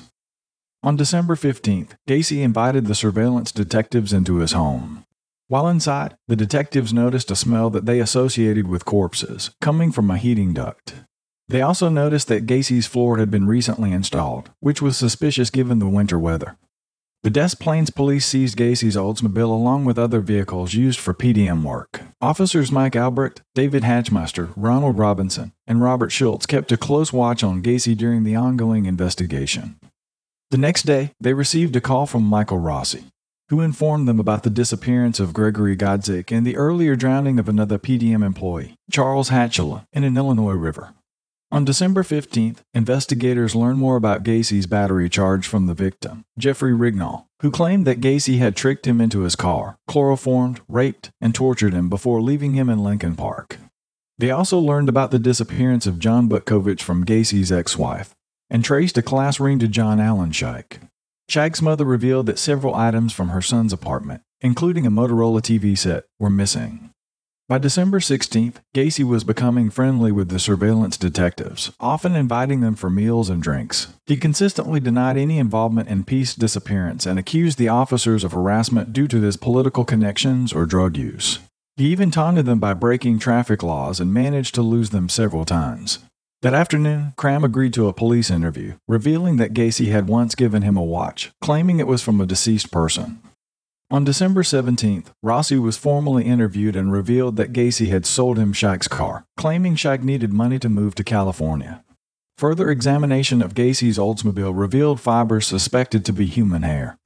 On December 15th, Gacy invited the surveillance detectives into his home. While inside, the detectives noticed a smell that they associated with corpses, coming from a heating duct. They also noticed that Gacy's floor had been recently installed, which was suspicious given the winter weather. The Des Plaines police seized Gacy's Oldsmobile along with other vehicles used for PDM work. Officers Mike Albrecht, David Hachmeister, Ronald Robinson, and Robert Schultz kept a close watch on Gacy during the ongoing investigation. The next day, they received a call from Michael Rossi, who informed them about the disappearance of Gregory Godzik and the earlier drowning of another PDM employee, Charles Hattula, in an Illinois river. On December 15th, investigators learned more about Gacy's battery charge from the victim, Jeffrey Rignall, who claimed that Gacy had tricked him into his car, chloroformed, raped, and tortured him before leaving him in Lincoln Park. They also learned about the disappearance of John Butkovich from Gacy's ex wife and traced a class ring to John Allen Szyc. Szyc's mother revealed that several items from her son's apartment, including a Motorola TV set, were missing. By December 16th, Gacy was becoming friendly with the surveillance detectives, often inviting them for meals and drinks. He consistently denied any involvement in Piest's disappearance and accused the officers of harassment due to his political connections or drug use. He even taunted them by breaking traffic laws and managed to lose them several times. That afternoon, Cram agreed to a police interview, revealing that Gacy had once given him a watch, claiming it was from a deceased person. On December 17th, Rossi was formally interviewed and revealed that Gacy had sold him Szyc's car, claiming Szyc needed money to move to California. Further examination of Gacy's Oldsmobile revealed fibers suspected to be human hair.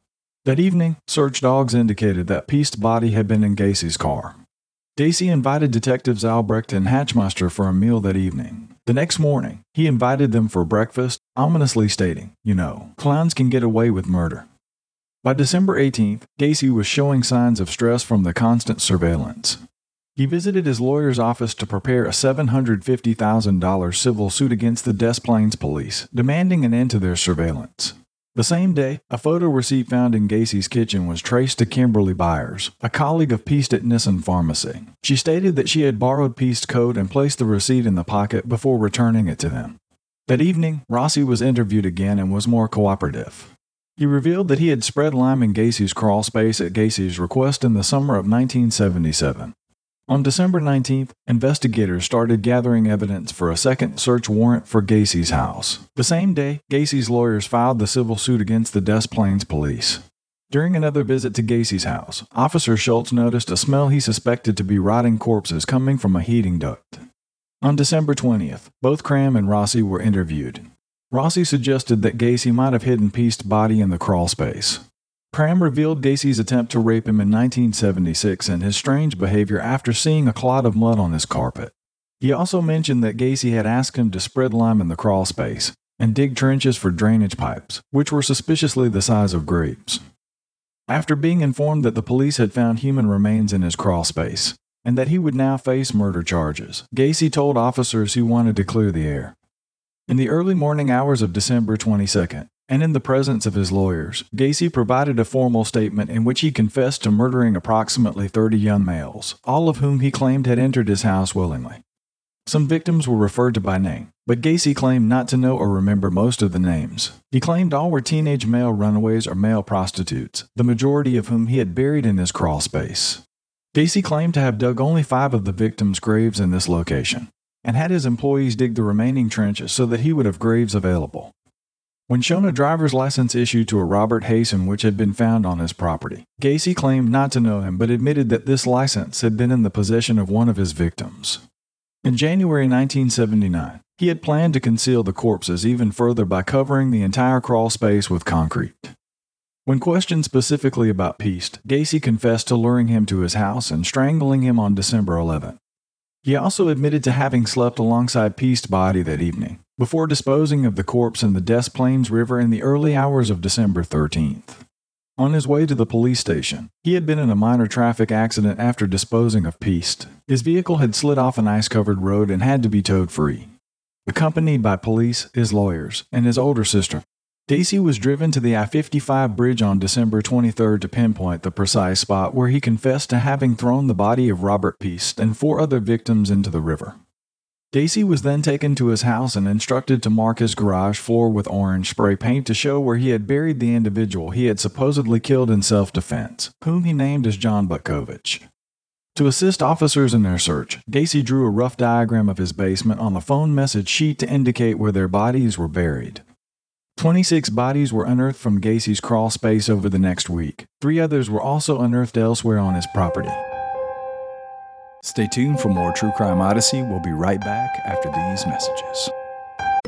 That evening, search dogs indicated that Piest's body had been in Gacy's car. Gacy invited detectives Albrecht and Hachmeister for a meal that evening. The next morning, he invited them for breakfast, ominously stating, You know, clowns can get away with murder. By December 18th, Gacy was showing signs of stress from the constant surveillance. He visited his lawyer's office to prepare a $750,000 civil suit against the Des Plaines police, demanding an end to their surveillance. The same day, a photo receipt found in Gacy's kitchen was traced to Kimberly Byers, a colleague of Piest at Nisson Pharmacy. She stated that she had borrowed Piest's coat and placed the receipt in the pocket before returning it to them. That evening, Rossi was interviewed again and was more cooperative. He revealed that he had spread lime in Gacy's crawl space at Gacy's request in the summer of 1977. On December 19th, investigators started gathering evidence for a second search warrant for Gacy's house. The same day, Gacy's lawyers filed the civil suit against the Des Plaines police. During another visit to Gacy's house, Officer Schultz noticed a smell he suspected to be rotting corpses coming from a heating duct. On December 20th, both Cram and Rossi were interviewed. Rossi suggested that Gacy might have hidden Piest's body in the crawlspace. Cram revealed Gacy's attempt to rape him in 1976 and his strange behavior after seeing a clot of mud on his carpet. He also mentioned that Gacy had asked him to spread lime in the crawlspace and dig trenches for drainage pipes, which were suspiciously the size of grapes. After being informed that the police had found human remains in his crawlspace and that he would now face murder charges, Gacy told officers he wanted to clear the air. In the early morning hours of December 22nd, and in the presence of his lawyers, Gacy provided a formal statement in which he confessed to murdering approximately 30 young males, all of whom he claimed had entered his house willingly. Some victims were referred to by name, but Gacy claimed not to know or remember most of the names. He claimed all were teenage male runaways or male prostitutes, the majority of whom he had buried in his crawl space. Gacy claimed to have dug only five of the victims' graves in this location, and had his employees dig the remaining trenches so that he would have graves available. When shown a driver's license issued to a Robert Hasen which had been found on his property, Gacy claimed not to know him but admitted that this license had been in the possession of one of his victims. In January 1979, he had planned to conceal the corpses even further by covering the entire crawl space with concrete. When questioned specifically about Piest, Gacy confessed to luring him to his house and strangling him on December 11. He also admitted to having slept alongside Piest's body that evening, before disposing of the corpse in the Des Plaines River in the early hours of December 13th. On his way to the police station, he had been in a minor traffic accident after disposing of Piest. His vehicle had slid off an ice covered road and had to be towed free. Accompanied by police, his lawyers, and his older sister, Gacy was driven to the I 55 bridge on December 23 to pinpoint the precise spot where he confessed to having thrown the body of Robert Piest and four other victims into the river. Gacy was then taken to his house and instructed to mark his garage floor with orange spray paint to show where he had buried the individual he had supposedly killed in self defense, whom he named as John Butkovich. To assist officers in their search, Gacy drew a rough diagram of his basement on the phone message sheet to indicate where their bodies were buried. 26 bodies were unearthed from Gacy's crawl space over the next week. Three others were also unearthed elsewhere on his property. Stay tuned for more True Crime Odyssey. We'll be right back after these messages.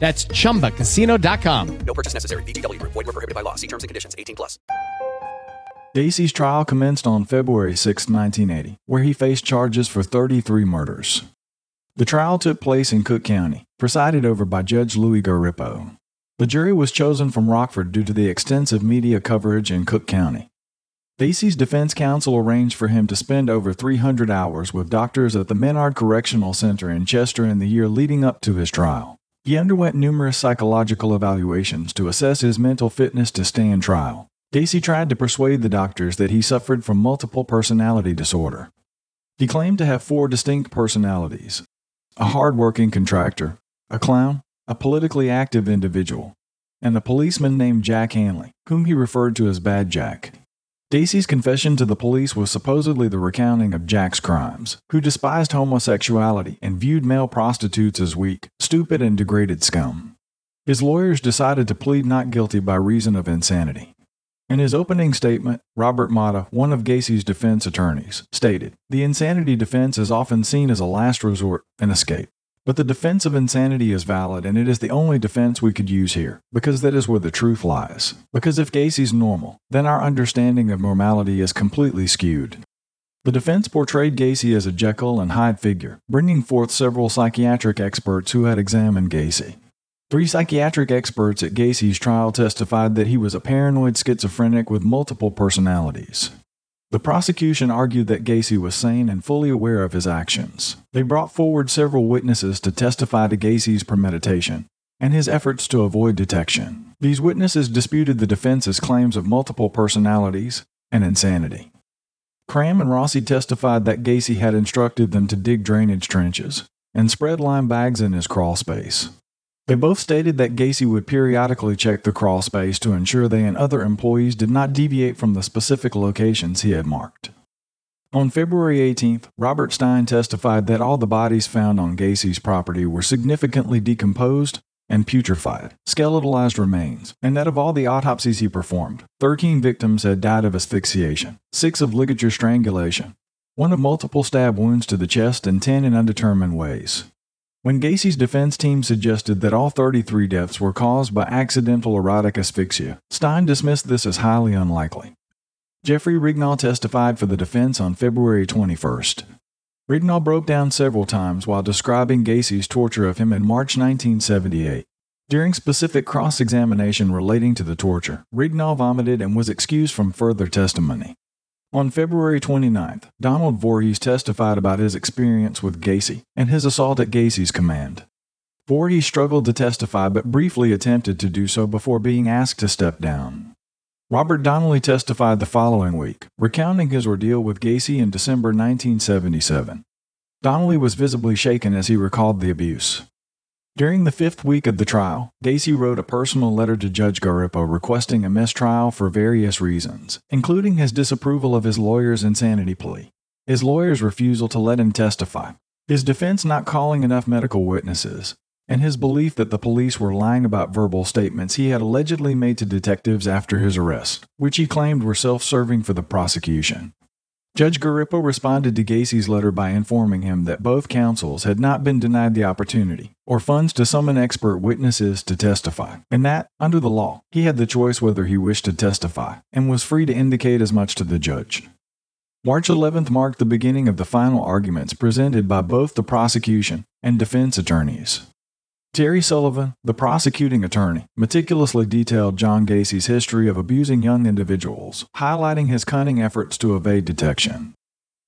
That's ChumbaCasino.com. No purchase necessary. VGW. Void were prohibited by law. See terms and conditions. 18 plus. Gacy's trial commenced on February 6, 1980, where he faced charges for 33 murders. The trial took place in Cook County, presided over by Judge Louis Garippo. The jury was chosen from Rockford due to the extensive media coverage in Cook County. Gacy's defense counsel arranged for him to spend over 300 hours with doctors at the Menard Correctional Center in Chester in the year leading up to his trial. He underwent numerous psychological evaluations to assess his mental fitness to stand trial. Gacy tried to persuade the doctors that he suffered from multiple personality disorder. He claimed to have four distinct personalities a hard-working contractor, a clown, a politically active individual, and a policeman named Jack Hanley, whom he referred to as Bad Jack. Gacy's confession to the police was supposedly the recounting of Jack's crimes, who despised homosexuality and viewed male prostitutes as weak, stupid, and degraded scum. His lawyers decided to plead not guilty by reason of insanity. In his opening statement, Robert Motta, one of Gacy's defense attorneys, stated The insanity defense is often seen as a last resort, an escape. But the defense of insanity is valid, and it is the only defense we could use here, because that is where the truth lies. Because if Gacy's normal, then our understanding of normality is completely skewed. The defense portrayed Gacy as a Jekyll and Hyde figure, bringing forth several psychiatric experts who had examined Gacy. Three psychiatric experts at Gacy's trial testified that he was a paranoid schizophrenic with multiple personalities. The prosecution argued that Gacy was sane and fully aware of his actions. They brought forward several witnesses to testify to Gacy's premeditation and his efforts to avoid detection. These witnesses disputed the defense's claims of multiple personalities and insanity. Cram and Rossi testified that Gacy had instructed them to dig drainage trenches and spread lime bags in his crawl space. They both stated that Gacy would periodically check the crawl space to ensure they and other employees did not deviate from the specific locations he had marked. On February 18th, Robert Stein testified that all the bodies found on Gacy's property were significantly decomposed and putrefied, skeletalized remains, and that of all the autopsies he performed, 13 victims had died of asphyxiation, 6 of ligature strangulation, 1 of multiple stab wounds to the chest, and 10 in undetermined ways. When Gacy's defense team suggested that all 33 deaths were caused by accidental erotic asphyxia, Stein dismissed this as highly unlikely. Jeffrey Rignall testified for the defense on February 21st. Rignall broke down several times while describing Gacy's torture of him in March 1978. During specific cross examination relating to the torture, Rignall vomited and was excused from further testimony. On February 29th, Donald Voorhees testified about his experience with Gacy and his assault at Gacy's command. Voorhees struggled to testify but briefly attempted to do so before being asked to step down. Robert Donnelly testified the following week, recounting his ordeal with Gacy in December 1977. Donnelly was visibly shaken as he recalled the abuse. During the fifth week of the trial, Gacy wrote a personal letter to Judge Garippo requesting a mistrial for various reasons, including his disapproval of his lawyer's insanity plea, his lawyer's refusal to let him testify, his defense not calling enough medical witnesses, and his belief that the police were lying about verbal statements he had allegedly made to detectives after his arrest, which he claimed were self serving for the prosecution. Judge Garippo responded to Gacy's letter by informing him that both counsels had not been denied the opportunity or funds to summon expert witnesses to testify, and that, under the law, he had the choice whether he wished to testify and was free to indicate as much to the judge. March 11th marked the beginning of the final arguments presented by both the prosecution and defense attorneys. Terry Sullivan, the prosecuting attorney, meticulously detailed John Gacy's history of abusing young individuals, highlighting his cunning efforts to evade detection.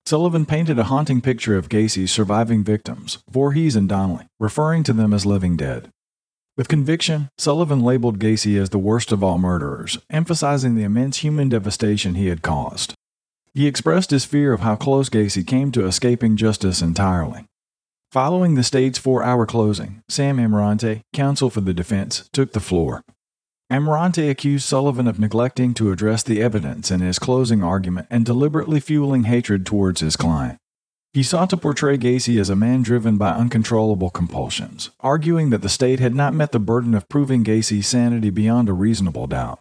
Sullivan painted a haunting picture of Gacy's surviving victims, Voorhees and Donnelly, referring to them as living dead. With conviction, Sullivan labeled Gacy as the worst of all murderers, emphasizing the immense human devastation he had caused. He expressed his fear of how close Gacy came to escaping justice entirely. Following the state's four hour closing, Sam Amirante, counsel for the defense, took the floor. Amirante accused Sullivan of neglecting to address the evidence in his closing argument and deliberately fueling hatred towards his client. He sought to portray Gacy as a man driven by uncontrollable compulsions, arguing that the state had not met the burden of proving Gacy's sanity beyond a reasonable doubt.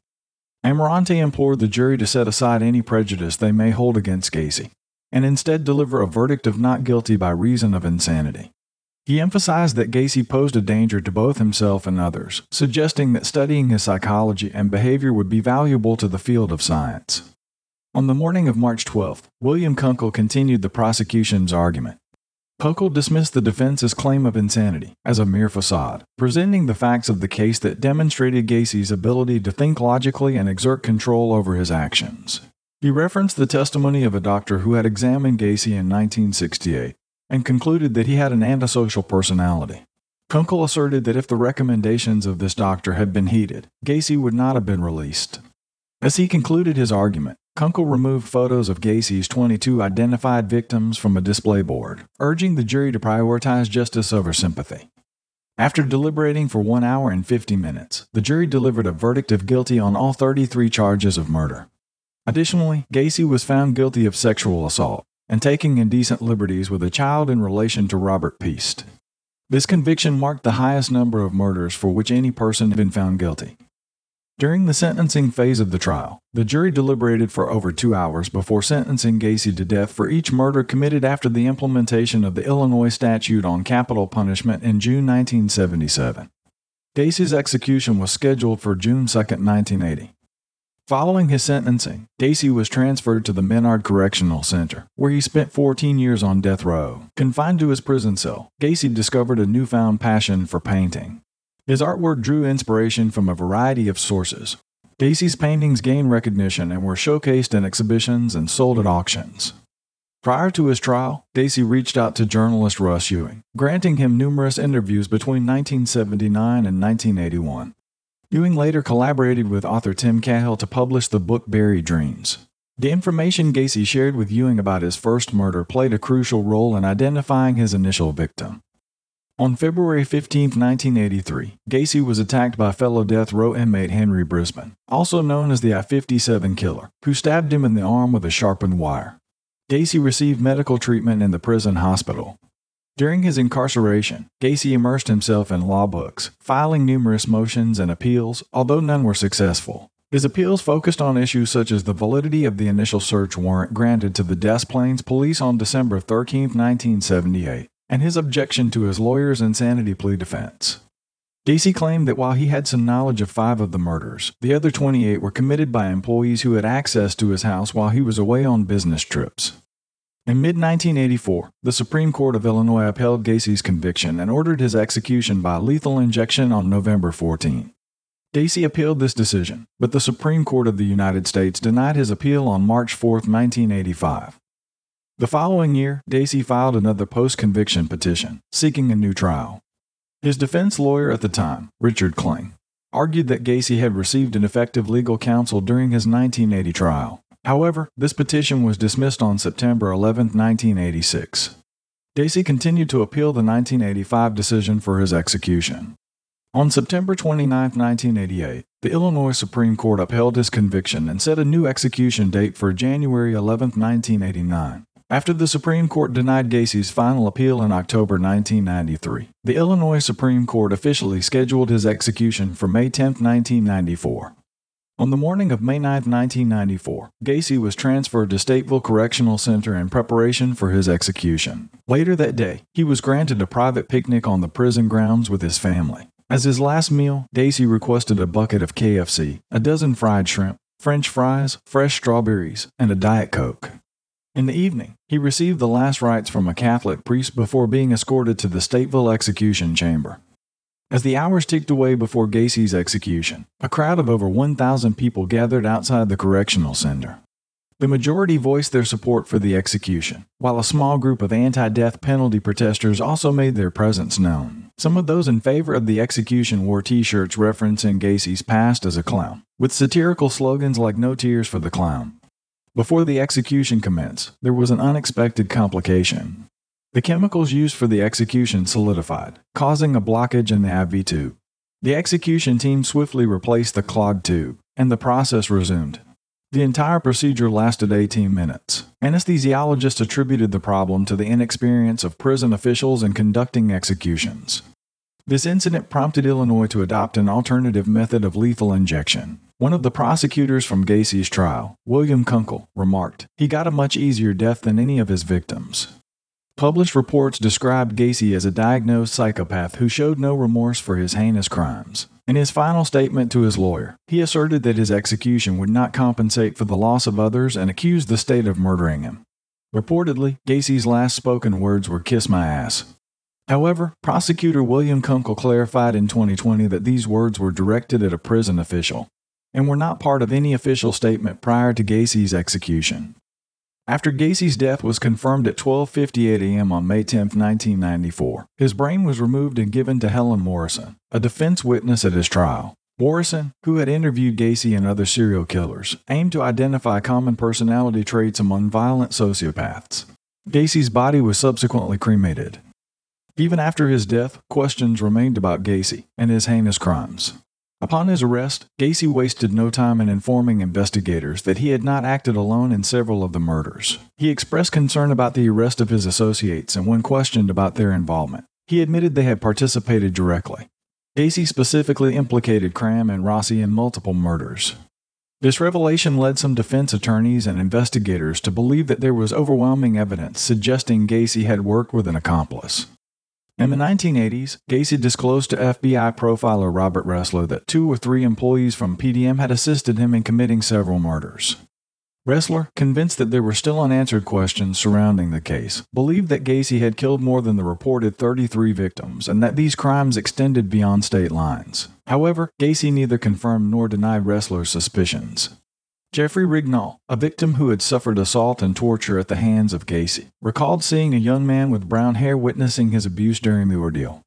Amirante implored the jury to set aside any prejudice they may hold against Gacy and instead deliver a verdict of not guilty by reason of insanity. He emphasized that Gacy posed a danger to both himself and others, suggesting that studying his psychology and behavior would be valuable to the field of science. On the morning of March 12th, William Kunkel continued the prosecution's argument. Kunkel dismissed the defense's claim of insanity as a mere facade, presenting the facts of the case that demonstrated Gacy's ability to think logically and exert control over his actions. He referenced the testimony of a doctor who had examined Gacy in 1968 and concluded that he had an antisocial personality. Kunkel asserted that if the recommendations of this doctor had been heeded, Gacy would not have been released. As he concluded his argument, Kunkel removed photos of Gacy's 22 identified victims from a display board, urging the jury to prioritize justice over sympathy. After deliberating for one hour and 50 minutes, the jury delivered a verdict of guilty on all 33 charges of murder. Additionally, Gacy was found guilty of sexual assault and taking indecent liberties with a child in relation to Robert Piest. This conviction marked the highest number of murders for which any person had been found guilty. During the sentencing phase of the trial, the jury deliberated for over two hours before sentencing Gacy to death for each murder committed after the implementation of the Illinois statute on capital punishment in June 1977. Gacy's execution was scheduled for June 2, 1980. Following his sentencing, Gacy was transferred to the Menard Correctional Center, where he spent 14 years on death row. Confined to his prison cell, Gacy discovered a newfound passion for painting. His artwork drew inspiration from a variety of sources. Gacy's paintings gained recognition and were showcased in exhibitions and sold at auctions. Prior to his trial, Gacy reached out to journalist Russ Ewing, granting him numerous interviews between 1979 and 1981. Ewing later collaborated with author Tim Cahill to publish the book Buried Dreams. The information Gacy shared with Ewing about his first murder played a crucial role in identifying his initial victim. On February 15, 1983, Gacy was attacked by fellow death row inmate Henry Brisbon, also known as the I 57 killer, who stabbed him in the arm with a sharpened wire. Gacy received medical treatment in the prison hospital. During his incarceration, Gacy immersed himself in law books, filing numerous motions and appeals, although none were successful. His appeals focused on issues such as the validity of the initial search warrant granted to the Des Plaines police on December 13, 1978, and his objection to his lawyer's insanity plea defense. Gacy claimed that while he had some knowledge of five of the murders, the other 28 were committed by employees who had access to his house while he was away on business trips. In mid 1984, the Supreme Court of Illinois upheld Gacy's conviction and ordered his execution by lethal injection on November 14. Gacy appealed this decision, but the Supreme Court of the United States denied his appeal on March 4, 1985. The following year, Gacy filed another post conviction petition, seeking a new trial. His defense lawyer at the time, Richard Kling, argued that Gacy had received an effective legal counsel during his 1980 trial. However, this petition was dismissed on September 11, 1986. Gacy continued to appeal the 1985 decision for his execution. On September 29, 1988, the Illinois Supreme Court upheld his conviction and set a new execution date for January 11, 1989. After the Supreme Court denied Gacy's final appeal in October 1993, the Illinois Supreme Court officially scheduled his execution for May 10, 1994. On the morning of May 9, 1994, Gacy was transferred to Stateville Correctional Center in preparation for his execution. Later that day, he was granted a private picnic on the prison grounds with his family. As his last meal, Gacy requested a bucket of KFC, a dozen fried shrimp, French fries, fresh strawberries, and a Diet Coke. In the evening, he received the last rites from a Catholic priest before being escorted to the Stateville execution chamber. As the hours ticked away before Gacy's execution, a crowd of over 1,000 people gathered outside the correctional center. The majority voiced their support for the execution, while a small group of anti death penalty protesters also made their presence known. Some of those in favor of the execution wore t shirts referencing Gacy's past as a clown, with satirical slogans like No Tears for the Clown. Before the execution commenced, there was an unexpected complication. The chemicals used for the execution solidified, causing a blockage in the IV tube. The execution team swiftly replaced the clogged tube, and the process resumed. The entire procedure lasted 18 minutes. Anesthesiologists attributed the problem to the inexperience of prison officials in conducting executions. This incident prompted Illinois to adopt an alternative method of lethal injection. One of the prosecutors from Gacy's trial, William Kunkel, remarked, He got a much easier death than any of his victims. Published reports described Gacy as a diagnosed psychopath who showed no remorse for his heinous crimes. In his final statement to his lawyer, he asserted that his execution would not compensate for the loss of others and accused the state of murdering him. Reportedly, Gacy's last spoken words were kiss my ass. However, prosecutor William Kunkel clarified in 2020 that these words were directed at a prison official and were not part of any official statement prior to Gacy's execution. After Gacy's death was confirmed at 12:58 a.m. on May 10, 1994, his brain was removed and given to Helen Morrison, a defense witness at his trial. Morrison, who had interviewed Gacy and other serial killers, aimed to identify common personality traits among violent sociopaths. Gacy's body was subsequently cremated. Even after his death, questions remained about Gacy and his heinous crimes. Upon his arrest, Gacy wasted no time in informing investigators that he had not acted alone in several of the murders. He expressed concern about the arrest of his associates and when questioned about their involvement, he admitted they had participated directly. Gacy specifically implicated Cram and Rossi in multiple murders. This revelation led some defense attorneys and investigators to believe that there was overwhelming evidence suggesting Gacy had worked with an accomplice. In the 1980s, Gacy disclosed to FBI profiler Robert Ressler that two or three employees from PDM had assisted him in committing several murders. Ressler, convinced that there were still unanswered questions surrounding the case, believed that Gacy had killed more than the reported 33 victims and that these crimes extended beyond state lines. However, Gacy neither confirmed nor denied Ressler's suspicions. Jeffrey Rignall, a victim who had suffered assault and torture at the hands of Gacy, recalled seeing a young man with brown hair witnessing his abuse during the ordeal.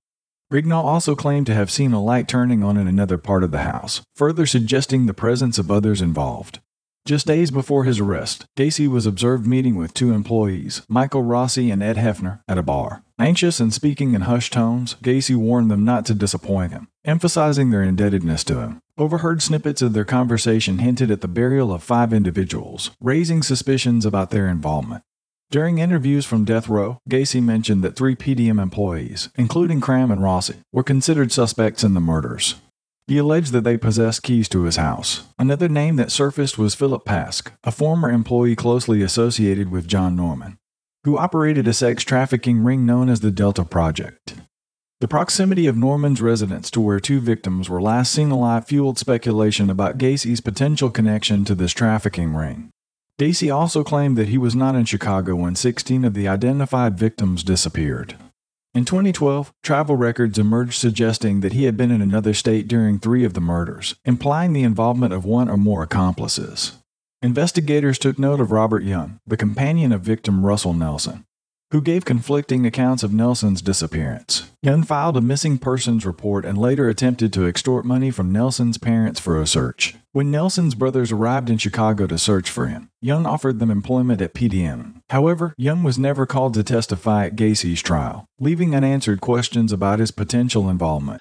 Rignall also claimed to have seen a light turning on in another part of the house, further suggesting the presence of others involved. Just days before his arrest, Gacy was observed meeting with two employees, Michael Rossi and Ed Hefner, at a bar. Anxious and speaking in hushed tones, Gacy warned them not to disappoint him, emphasizing their indebtedness to him. Overheard snippets of their conversation hinted at the burial of five individuals, raising suspicions about their involvement. During interviews from death row, Gacy mentioned that three PDM employees, including Cram and Rossi, were considered suspects in the murders. He alleged that they possessed keys to his house. Another name that surfaced was Philip Paske, a former employee closely associated with John Norman, who operated a sex trafficking ring known as the Delta Project. The proximity of Norman's residence to where two victims were last seen alive fueled speculation about Gacy's potential connection to this trafficking ring. Gacy also claimed that he was not in Chicago when 16 of the identified victims disappeared. In 2012, travel records emerged suggesting that he had been in another state during three of the murders, implying the involvement of one or more accomplices. Investigators took note of Robert Young, the companion of victim Russell Nelson, who gave conflicting accounts of Nelson's disappearance. Young filed a missing persons report and later attempted to extort money from Nelson's parents for a search. When Nelson's brothers arrived in Chicago to search for him, Young offered them employment at PDM. However, Young was never called to testify at Gacy's trial, leaving unanswered questions about his potential involvement.